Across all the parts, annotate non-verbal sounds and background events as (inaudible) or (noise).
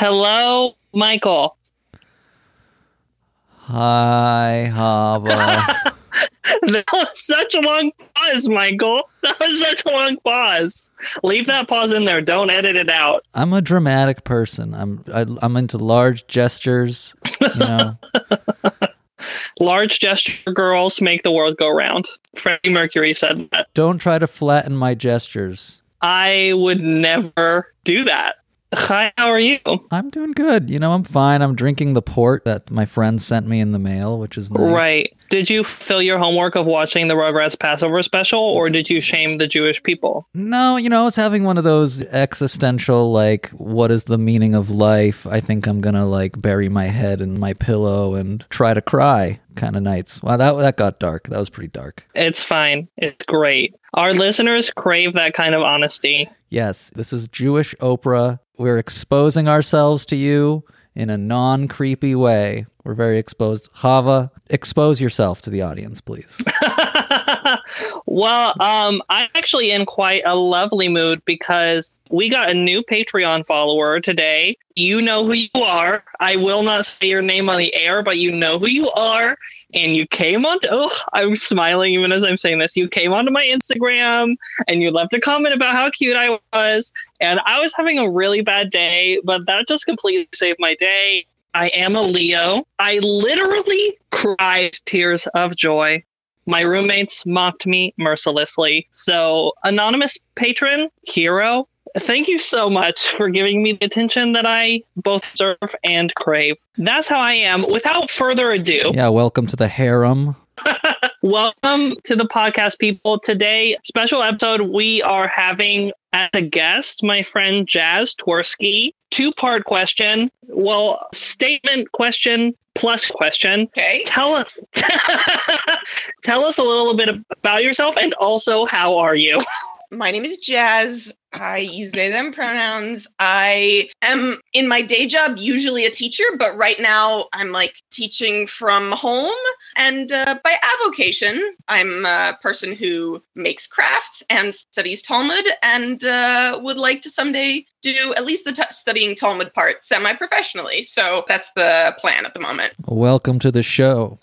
Hello, Michael. Hi, Hava. (laughs) that was such a long pause, Michael. That was such a long pause. Leave that pause in there. Don't edit it out. I'm a dramatic person. I'm I, I'm into large gestures. You know, (laughs) Large gesture girls make the world go round. Freddie Mercury said that. don't try to flatten my gestures. I would never do that. Hi, how are you? I'm doing good. You know, I'm fine. I'm drinking the port that my friend sent me in the mail, which is nice. Right. Did you fill your homework of watching the Rugrats Passover special, or did you shame the Jewish people? No, you know, I was having one of those existential, like, what is the meaning of life? I think I'm gonna like bury my head in my pillow and try to cry kind of nights. Wow, that that got dark. That was pretty dark. It's fine. It's great. Our listeners crave that kind of honesty. Yes, this is Jewish Oprah. We're exposing ourselves to you in a non creepy way. We're very exposed. Hava, expose yourself to the audience, please. (laughs) (laughs) well, um, I'm actually in quite a lovely mood because we got a new Patreon follower today. You know who you are. I will not say your name on the air, but you know who you are. And you came on. Oh, I'm smiling even as I'm saying this. You came onto my Instagram and you left a comment about how cute I was. And I was having a really bad day, but that just completely saved my day. I am a Leo. I literally cried tears of joy. My roommates mocked me mercilessly. So, anonymous patron, hero, thank you so much for giving me the attention that I both deserve and crave. That's how I am. Without further ado, Yeah, welcome to the harem. (laughs) welcome to the podcast, people. Today, special episode, we are having as a guest my friend Jazz Tversky. Two part question. Well, statement question plus question. Okay. Tell us, (laughs) tell us a little bit about yourself, and also how are you? My name is Jazz. I use they them pronouns. I am in my day job usually a teacher, but right now I'm like teaching from home. And uh, by avocation, I'm a person who makes crafts and studies Talmud and uh, would like to someday do at least the t- studying Talmud part semi professionally. So that's the plan at the moment. Welcome to the show.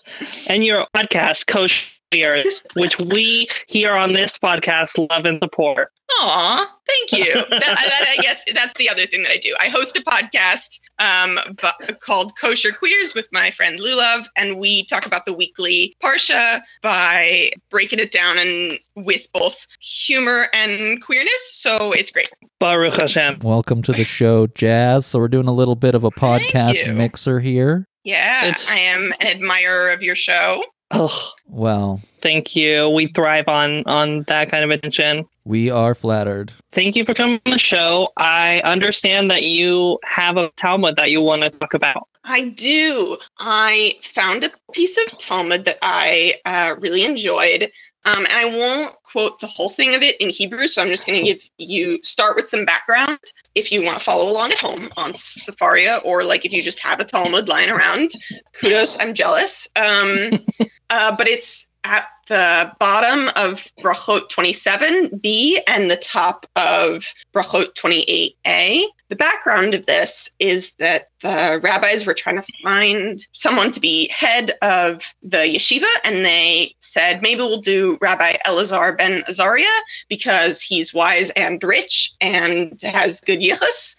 and your podcast, Kosher Queers, (laughs) which we here on this podcast love and support. Aw, thank you. (laughs) that, that, I guess that's the other thing that I do. I host a podcast um, bu- called Kosher Queers with my friend Lulav, and we talk about the weekly Parsha by breaking it down and with both humor and queerness. So it's great. Baruch Hashem. Welcome to the show, Jazz. So we're doing a little bit of a podcast mixer here. Yeah, It's- I am an admirer of your show. Oh, Well, thank you. We thrive on on that kind of attention. we are flattered. Thank you for coming on the show. I understand that you have a Talmud that you want to talk about. I do. I found a piece of Talmud that I uh, really enjoyed. Um, and I won't quote the whole thing of it in Hebrew, so I'm just going to give you start with some background if you want to follow along at home on Sefaria, or like if you just have a Talmud lying around. Kudos, I'm jealous. Um, (laughs) uh, but it's at the bottom of Brachot 27b and the top of Brachot 28a. The background of this is that the rabbis were trying to find someone to be head of the yeshiva, and they said, maybe we'll do Rabbi Elazar ben Azaria because he's wise and rich and has good yichus.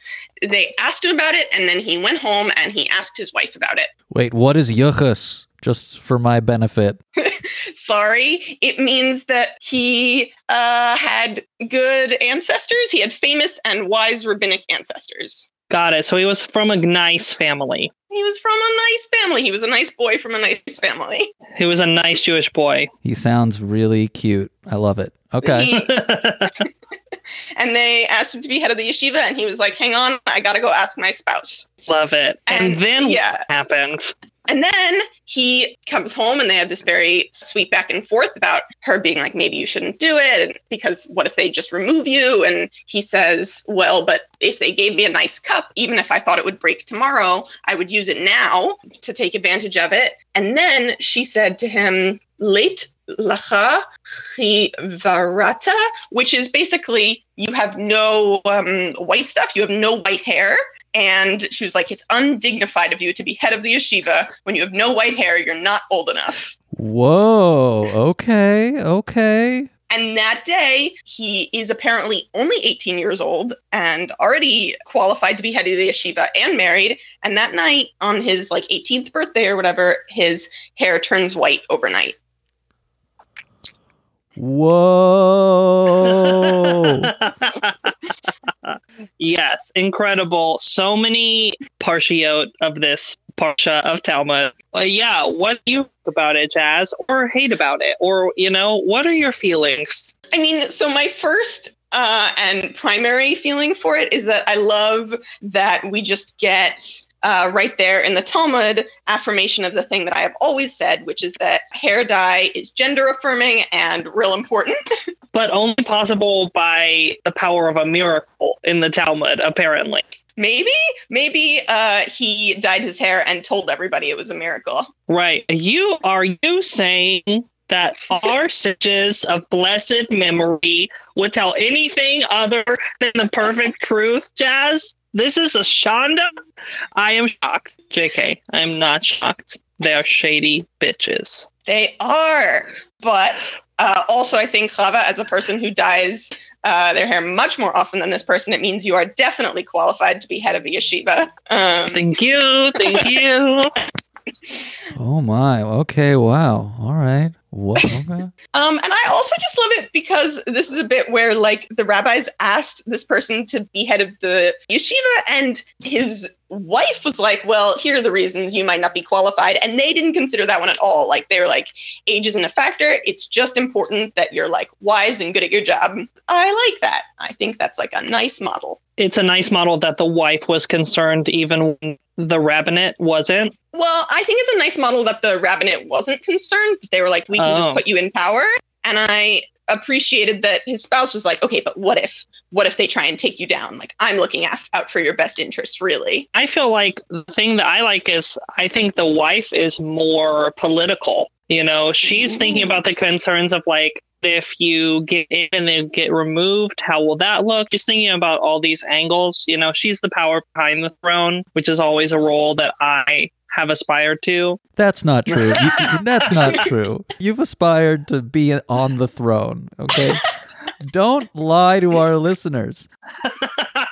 They asked him about it, and then he went home and he asked his wife about it. Wait, what is yuchas? Just for my benefit. (laughs) Sorry, it means that he uh, had good ancestors. He had famous and wise rabbinic ancestors. Got it. So he was from a nice family. He was from a nice family. He was a nice boy from a nice family. He was a nice Jewish boy. He sounds really cute. I love it. Okay. He- (laughs) and they asked him to be head of the yeshiva, and he was like, "Hang on, I gotta go ask my spouse." Love it. And, And- then yeah. what happened? And then he comes home and they have this very sweet back and forth about her being like, maybe you shouldn't do it. Because what if they just remove you? And he says, well, but if they gave me a nice cup, even if I thought it would break tomorrow, I would use it now to take advantage of it. And then she said to him, late lacha chivarata, which is basically you have no um, white stuff, you have no white hair. And she was like, It's undignified of you to be head of the yeshiva. When you have no white hair, you're not old enough. Whoa. Okay. Okay. And that day, he is apparently only 18 years old and already qualified to be head of the yeshiva and married. And that night, on his like 18th birthday or whatever, his hair turns white overnight. Whoa. (laughs) yes, incredible. So many partiot of this parsha of Talmud. Yeah, what do you think about it, Jazz, or hate about it, or you know, what are your feelings? I mean, so my first uh, and primary feeling for it is that I love that we just get uh, right there in the Talmud affirmation of the thing that I have always said, which is that hair dye is gender affirming and real important. (laughs) but only possible by the power of a miracle in the Talmud, apparently. Maybe, maybe uh, he dyed his hair and told everybody it was a miracle. Right. You are you saying that our sages of blessed memory would tell anything other than the perfect truth, Jazz? This is a Shonda? I am shocked. JK, I am not shocked. They are shady bitches. They are. But uh, also, I think Chava, as a person who dyes uh, their hair much more often than this person, it means you are definitely qualified to be head of a yeshiva. Um, thank you. Thank (laughs) you. oh my. Okay. Wow. All right. What? Okay. (laughs) um, and I also just love it because this is a bit where like the rabbis asked this person to be head of the yeshiva, and his wife was like, "Well, here are the reasons you might not be qualified," and they didn't consider that one at all. Like they were like, "Age isn't a factor. It's just important that you're like wise and good at your job." I like that. I think that's like a nice model. It's a nice model that the wife was concerned even when the rabbinate wasn't. Well, I think it's a nice model that the rabbinate wasn't concerned. They were like, "We can oh. just put you in power," and I appreciated that his spouse was like, "Okay, but what if? What if they try and take you down? Like, I'm looking out for your best interest, really." I feel like the thing that I like is I think the wife is more political. You know, she's thinking about the concerns of like if you get in and then get removed, how will that look? Just thinking about all these angles, you know, she's the power behind the throne, which is always a role that I have aspired to. That's not true. you, (laughs) that's not true. You've aspired to be on the throne, okay? Don't lie to our listeners.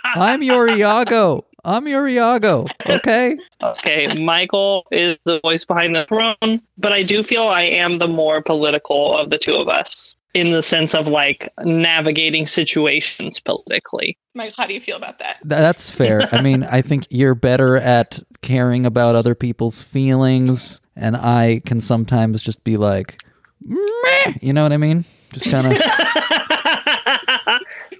I'm your Iago. I'm your Iago. Okay. Okay. Michael is the voice behind the throne, but I do feel I am the more political of the two of us in the sense of like navigating situations politically. Mike, how do you feel about that? That's fair. I mean, I think you're better at caring about other people's feelings, and I can sometimes just be like, Meh! you know what I mean? Just (laughs) kind of.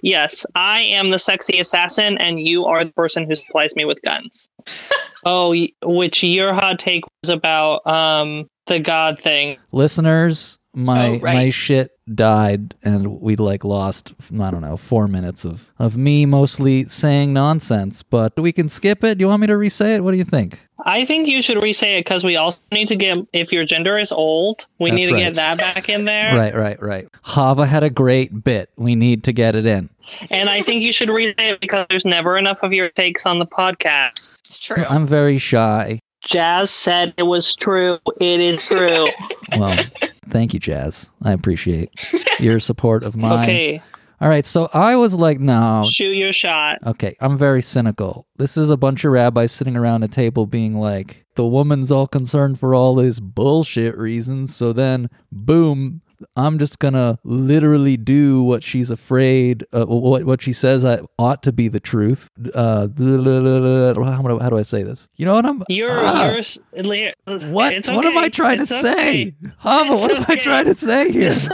yes, I am the sexy assassin, and you are the person who supplies me with guns. (laughs) oh, which your hot take was about um, the God thing. Listeners, my oh, right. my shit died and we like lost i don't know four minutes of of me mostly saying nonsense but we can skip it. Do you want me to re-say it? What do you think? I think you should re-say it because we also need to get if your gender is old we That's need to right. get that back in there. Right right right. Hava had a great bit. We need to get it in. And i think you should re say it because there's never enough of your takes on the podcast. It's true. I'm very shy Jazz said it was true. It is true. (laughs) well, thank you, Jazz. I appreciate your (laughs) support of mine. Okay. All right, so I was like, no. Shoot your shot. Okay, I'm very cynical. This is a bunch of rabbis sitting around a table being like, the woman's all concerned for all these bullshit reasons. So then, boom, I'm just gonna literally do what she's afraid, uh, what what she says I ought to be the truth. Uh, how, do, how do I say this? You know what I'm? You're, ah, you're what? Okay. What am I trying it's to say? Hava, what okay. am I trying to say (laughs) here? Just,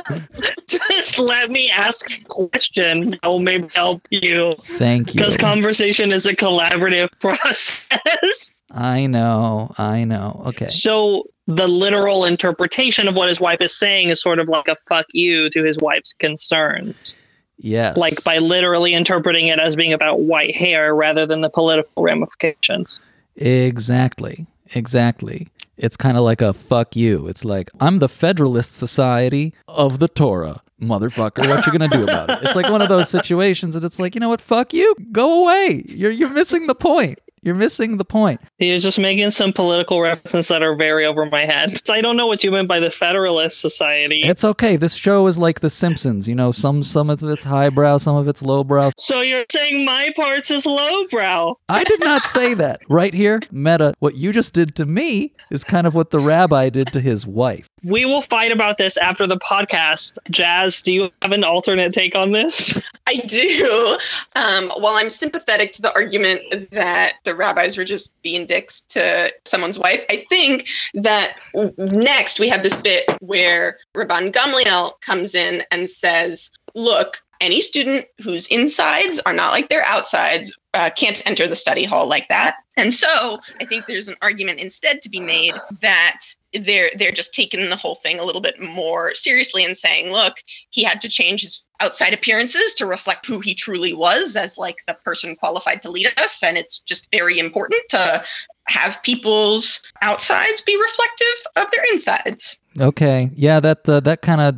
just let me ask a question. That will maybe help you. Thank you. Because conversation is a collaborative (laughs) process. I know, I know. Okay. So the literal interpretation of what his wife is saying is sort of like a fuck you to his wife's concerns. Yes. Like by literally interpreting it as being about white hair rather than the political ramifications. Exactly. Exactly. It's kind of like a fuck you. It's like, I'm the Federalist Society of the Torah. Motherfucker, what you gonna do about it? It's like one of those situations, and it's like, you know what? Fuck you. Go away. You're you're missing the point You're missing the point. You're just making some political references that are very over my head. (laughs) I don't know what you meant by the Federalist Society. It's okay. This show is like The Simpsons. You know, some some of it's highbrow, some of it's lowbrow. so you're saying my parts is lowbrow? I did not (laughs) say that. Right here, meta. What you just did to me is kind of what the rabbi did to his wife. We will fight about this after the podcast. Jazz, do you have an alternate take on this? I do. Um, while I'm sympathetic to the argument that the rabbis were just being dicks to someone's wife, I think that next we have this bit where Rabban Gamliel comes in and says, Look, any student whose insides are not like their outsides uh, can't enter the study hall like that. And so I think there's an argument instead to be made that they're they're just taking the whole thing a little bit more seriously and saying, look, he had to change his outside appearances to reflect who he truly was as like the person qualified to lead us, and it's just very important to have people's outsides be reflective of their insides. Okay, yeah, that uh, that kind of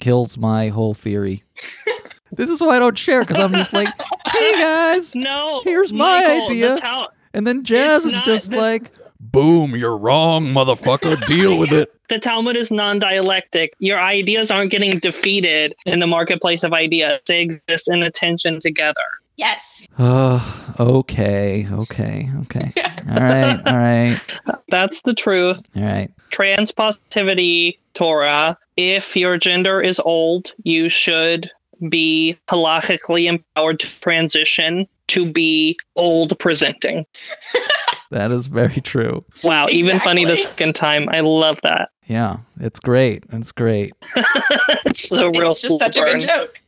kills my whole theory. (laughs) this is why I don't share because I'm just like, (laughs) hey guys, No. Here's my Michael, idea. The and then Jazz It's is not- just this- like, boom, you're wrong, motherfucker. (laughs) Deal with it. the Talmud is non-dialectic. Your ideas aren't getting defeated in the marketplace of ideas. They exist in attention together. Yes. Oh, okay, okay, okay. (laughs) All right, all right, That's the truth. all right. Transpositivity Torah. If your gender is old, you should be halachically empowered to transition to be old presenting. (laughs) That is very true. Wow, even funny the second time. I love that. Yeah, it's great. It's great. (laughs) It's a real it's just such a good joke.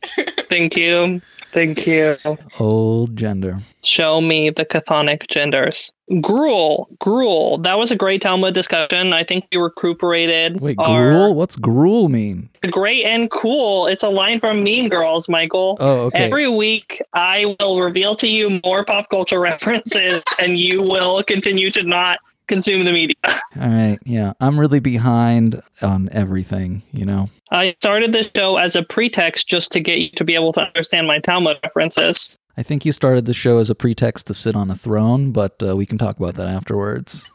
Thank you. Thank you. Old gender. Show me the chthonic genders. Gruel, gruel. That was a great Talmud discussion. I think we recuperated. Wait, our- gruel? What's gruel mean? Great and cool. It's a line from Mean Girls, Michael. Oh, okay. Every week, I will reveal to you more pop culture (laughs) references, and you will continue to not consume the media. All right. Yeah, I'm really behind on everything. You know. I started the show as a pretext just to get you to be able to understand my Talmud references. I think you started the show as a pretext to sit on a throne, but uh, we can talk about that afterwards.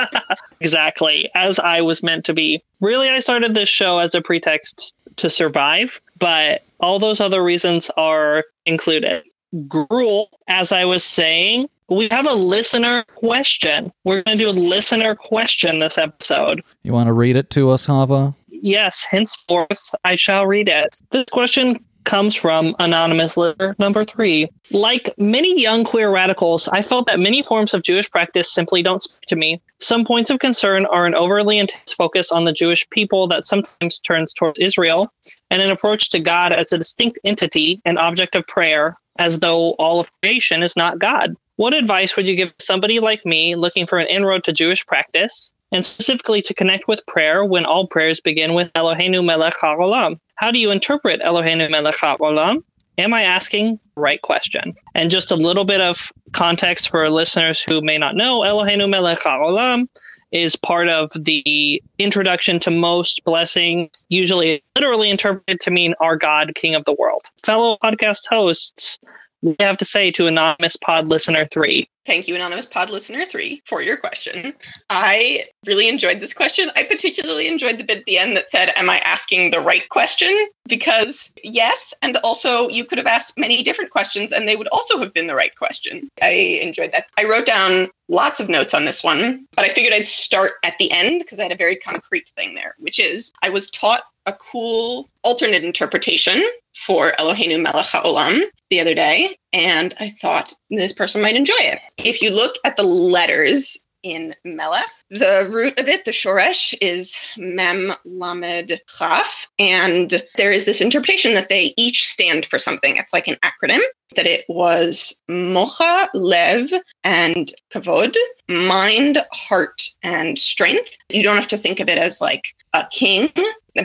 (laughs) exactly, as I was meant to be. Really, I started this show as a pretext to survive, but all those other reasons are included. Gruel, as I was saying, we have a listener question. We're going to do a listener question this episode. You want to read it to us, Hava? Yes, henceforth I shall read it. This question comes from anonymous listener number three. Like many young queer radicals, I felt that many forms of Jewish practice simply don't speak to me. Some points of concern are an overly intense focus on the Jewish people that sometimes turns towards Israel, and an approach to God as a distinct entity and object of prayer, as though all of creation is not God. What advice would you give somebody like me looking for an inroad to Jewish practice, and specifically to connect with prayer when all prayers begin with Eloheinu melech haolam? How do you interpret Eloheinu melech haolam? Am I asking the right question? And just a little bit of context for listeners who may not know, Eloheinu melech haolam is part of the introduction to most blessings, usually literally interpreted to mean our God, King of the world. Fellow podcast hosts, you have to say to anonymous pod listener three? Thank you, Anonymous Pod Listener 3, for your question. I really enjoyed this question. I particularly enjoyed the bit at the end that said, Am I asking the right question? Because yes, and also you could have asked many different questions and they would also have been the right question. I enjoyed that. I wrote down lots of notes on this one, but I figured I'd start at the end because I had a very concrete thing there, which is I was taught a cool alternate interpretation for Eloheinu Melech HaOlam the other day, and I thought this person might enjoy it. If you look at the letters in Melech, the root of it, the Shoresh, is Mem Lamed Chaf, and there is this interpretation that they each stand for something. It's like an acronym, that it was Mocha, Lev, and Kavod, mind, heart, and strength. You don't have to think of it as like a king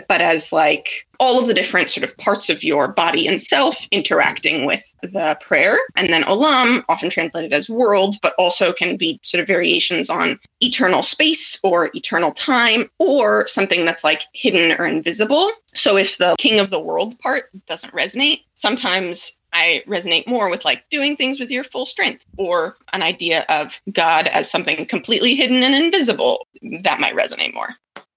but as like all of the different sort of parts of your body and self interacting with the prayer. And then olam, often translated as world, but also can be sort of variations on eternal space or eternal time or something that's like hidden or invisible. So if the king of the world part doesn't resonate, sometimes I resonate more with like doing things with your full strength or an idea of God as something completely hidden and invisible. That might resonate more.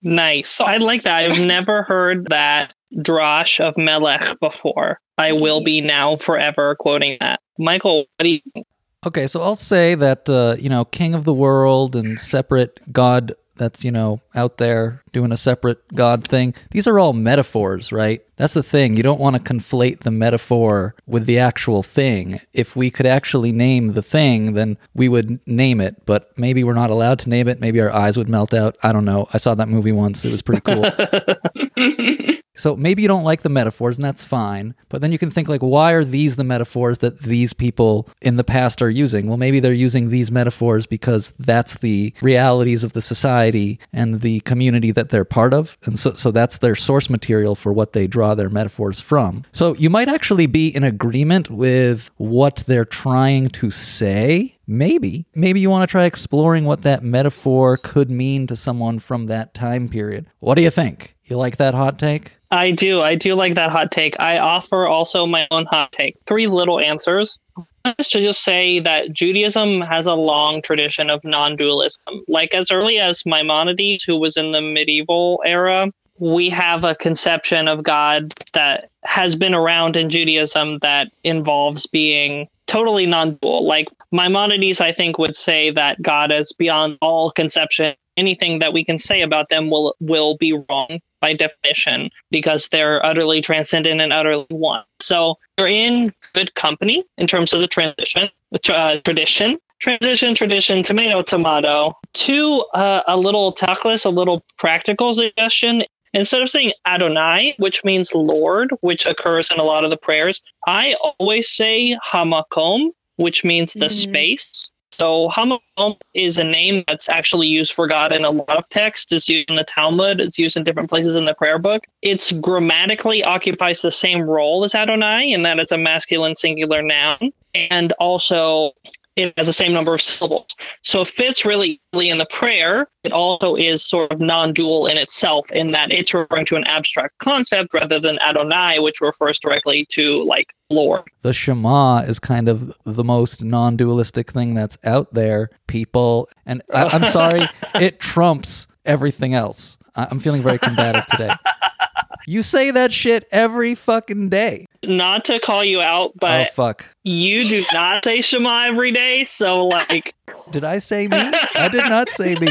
Nice. I like that. I've never heard that drosh of Melech before. I will be now forever quoting that. Michael, what do you think? Okay, so I'll say that uh, you know, king of the world and separate god that's, you know, out there doing a separate God thing. These are all metaphors, right? That's the thing. You don't want to conflate the metaphor with the actual thing. If we could actually name the thing, then we would name it, but maybe we're not allowed to name it. Maybe our eyes would melt out. I don't know. I saw that movie once. It was pretty cool. (laughs) So maybe you don't like the metaphors, and that's fine. But then you can think like, why are these the metaphors that these people in the past are using? Well, maybe they're using these metaphors because that's the realities of the society and the community that they're part of, and so so that's their source material for what they draw their metaphors from. So you might actually be in agreement with what they're trying to say. Maybe. Maybe you want to try exploring what that metaphor could mean to someone from that time period. What do you think? You like that hot take? I do. I do like that hot take. I offer also my own hot take. Three little answers. To just say that Judaism has a long tradition of non dualism. Like as early as Maimonides, who was in the medieval era, we have a conception of God that has been around in Judaism that involves being totally non dual. Like Maimonides, I think, would say that God is beyond all conception. Anything that we can say about them will will be wrong by definition because they're utterly transcendent and utterly one. So you're in good company in terms of the transition, uh, tradition. Transition, tradition, tomato, tomato. To uh, a little tachlis, a little practical suggestion. Instead of saying Adonai, which means Lord, which occurs in a lot of the prayers, I always say Hamakom, which means the mm-hmm. space. So Hamakom is a name that's actually used for God in a lot of texts. It's used in the Talmud. It's used in different places in the prayer book. It's grammatically occupies the same role as Adonai in that it's a masculine singular noun. And also it has the same number of syllables. So it fits really in the prayer. It also is sort of non-dual in itself in that it's referring to an abstract concept rather than Adonai, which refers directly to like Lord. The Shema is kind of the most non-dualistic thing that's out there, people. And I, I'm sorry, (laughs) it trumps everything else. I'm feeling very combative today. (laughs) You say that shit every fucking day. Not to call you out, oh, but oh, fuck. you do not say Shema every day. So, like, did I say me? I did not say me.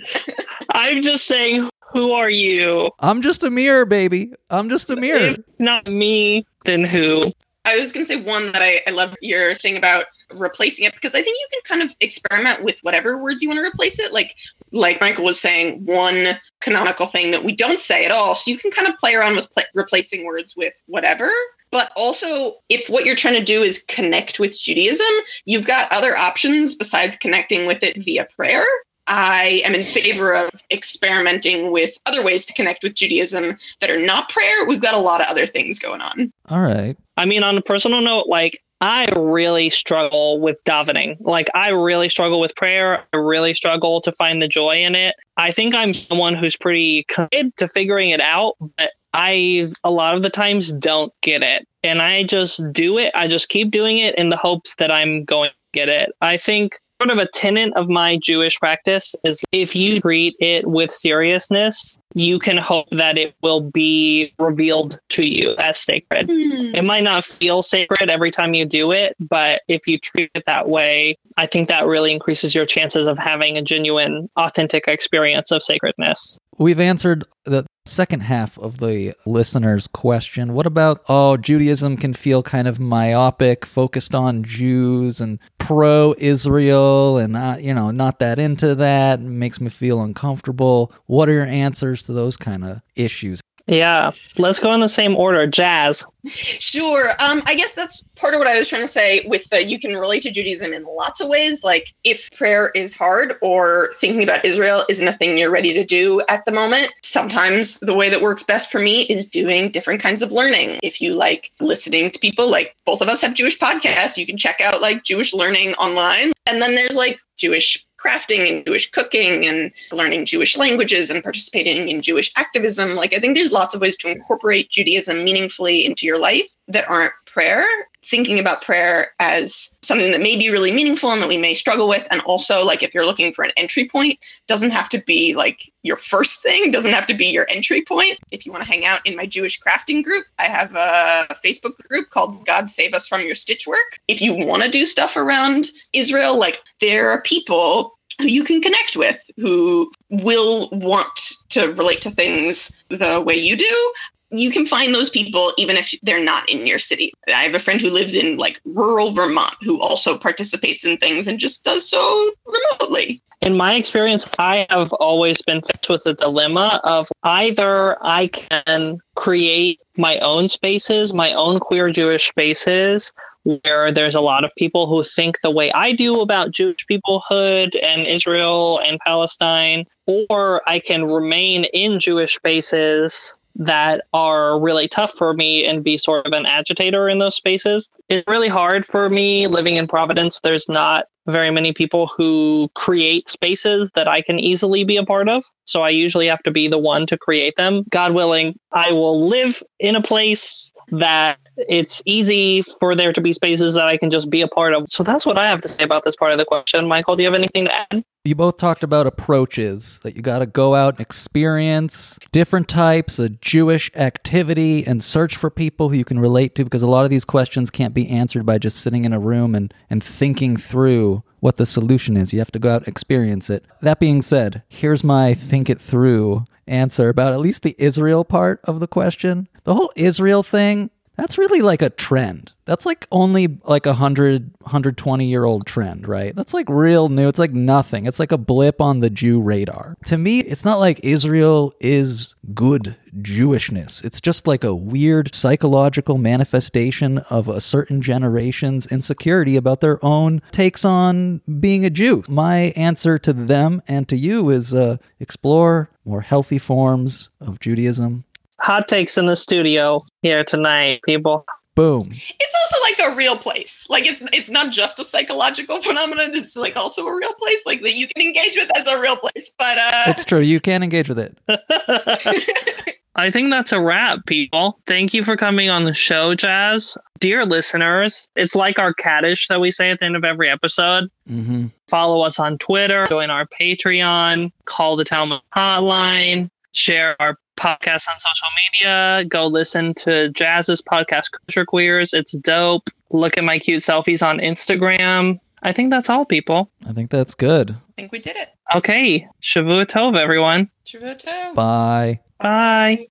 (laughs) I'm just saying, who are you? I'm just a mirror, baby. I'm just a mirror. If not me, then who? I was going to say one that I, I love your thing about replacing it because I think you can kind of experiment with whatever words you want to replace it. Like like Michael was saying, one canonical thing that we don't say at all. So you can kind of play around with pl- replacing words with whatever. But also, if what you're trying to do is connect with Judaism, you've got other options besides connecting with it via prayer. I am in favor of experimenting with other ways to connect with Judaism that are not prayer. We've got a lot of other things going on. All right. I mean, on a personal note, like I really struggle with davening. Like I really struggle with prayer. I really struggle to find the joy in it. I think I'm someone who's pretty committed to figuring it out, but I a lot of the times don't get it. And I just do it. I just keep doing it in the hopes that I'm going to get it. I think sort of a tenet of my Jewish practice is if you treat it with seriousness, you can hope that it will be revealed to you as sacred. Mm. It might not feel sacred every time you do it, but if you treat it that way, I think that really increases your chances of having a genuine, authentic experience of sacredness. We've answered the second half of the listener's question. What about, oh, Judaism can feel kind of myopic, focused on Jews and pro Israel, and, not, you know, not that into that, makes me feel uncomfortable. What are your answers to those kind of issues? Yeah, let's go in the same order. Jazz. Sure. Um, I guess that's part of what I was trying to say with the you can relate to Judaism in lots of ways. Like if prayer is hard or thinking about Israel isn't a thing you're ready to do at the moment, sometimes the way that works best for me is doing different kinds of learning. If you like listening to people, like both of us have Jewish podcasts, you can check out like Jewish learning online. And then there's like Jewish crafting and Jewish cooking and learning Jewish languages and participating in Jewish activism. Like, I think there's lots of ways to incorporate Judaism meaningfully into your life that aren't prayer. Thinking about prayer as something that may be really meaningful and that we may struggle with. And also, like, if you're looking for an entry point, doesn't have to be like your first thing, doesn't have to be your entry point. If you want to hang out in my Jewish crafting group, I have a Facebook group called God Save Us from Your Stitch Work. If you want to do stuff around Israel, like, there are people who you can connect with who will want to relate to things the way you do you can find those people even if they're not in your city. I have a friend who lives in like rural Vermont who also participates in things and just does so remotely. In my experience, I have always been faced with the dilemma of either I can create my own spaces, my own queer Jewish spaces, where there's a lot of people who think the way I do about Jewish peoplehood and Israel and Palestine, or I can remain in Jewish spaces that are really tough for me and be sort of an agitator in those spaces. It's really hard for me living in Providence. There's not very many people who create spaces that I can easily be a part of. So I usually have to be the one to create them. God willing, I will live in a place that it's easy for there to be spaces that I can just be a part of. So that's what I have to say about this part of the question. Michael, do you have anything to add? You both talked about approaches that you got to go out and experience different types of Jewish activity and search for people who you can relate to because a lot of these questions can't be answered by just sitting in a room and, and thinking through what the solution is. You have to go out and experience it. That being said, here's my think it through answer about at least the Israel part of the question. The whole Israel thing, that's really like a trend. That's like only like a 100, 120 year old trend, right? That's like real new. It's like nothing. It's like a blip on the Jew radar. To me, it's not like Israel is good Jewishness. It's just like a weird psychological manifestation of a certain generation's insecurity about their own takes on being a Jew. My answer to them and to you is uh, explore more healthy forms of Judaism hot takes in the studio here tonight, people. Boom. It's also like a real place. Like it's it's not just a psychological (laughs) phenomenon. It's like also a real place, like that you can engage with as a real place. But uh It's true. You can engage with it. (laughs) (laughs) I think that's a wrap, people. Thank you for coming on the show, Jazz. Dear listeners, it's like our Kaddish that we say at the end of every episode. Mm-hmm. Follow us on Twitter, join our Patreon, call the Talmud hotline, share our podcast on social media. Go listen to Jazz's podcast, Kosher Queers. It's dope. Look at my cute selfies on Instagram. I think that's all, people. I think that's good. I think we did it. Okay. Shavua Tov, everyone. Shavua Tov. Bye. Bye.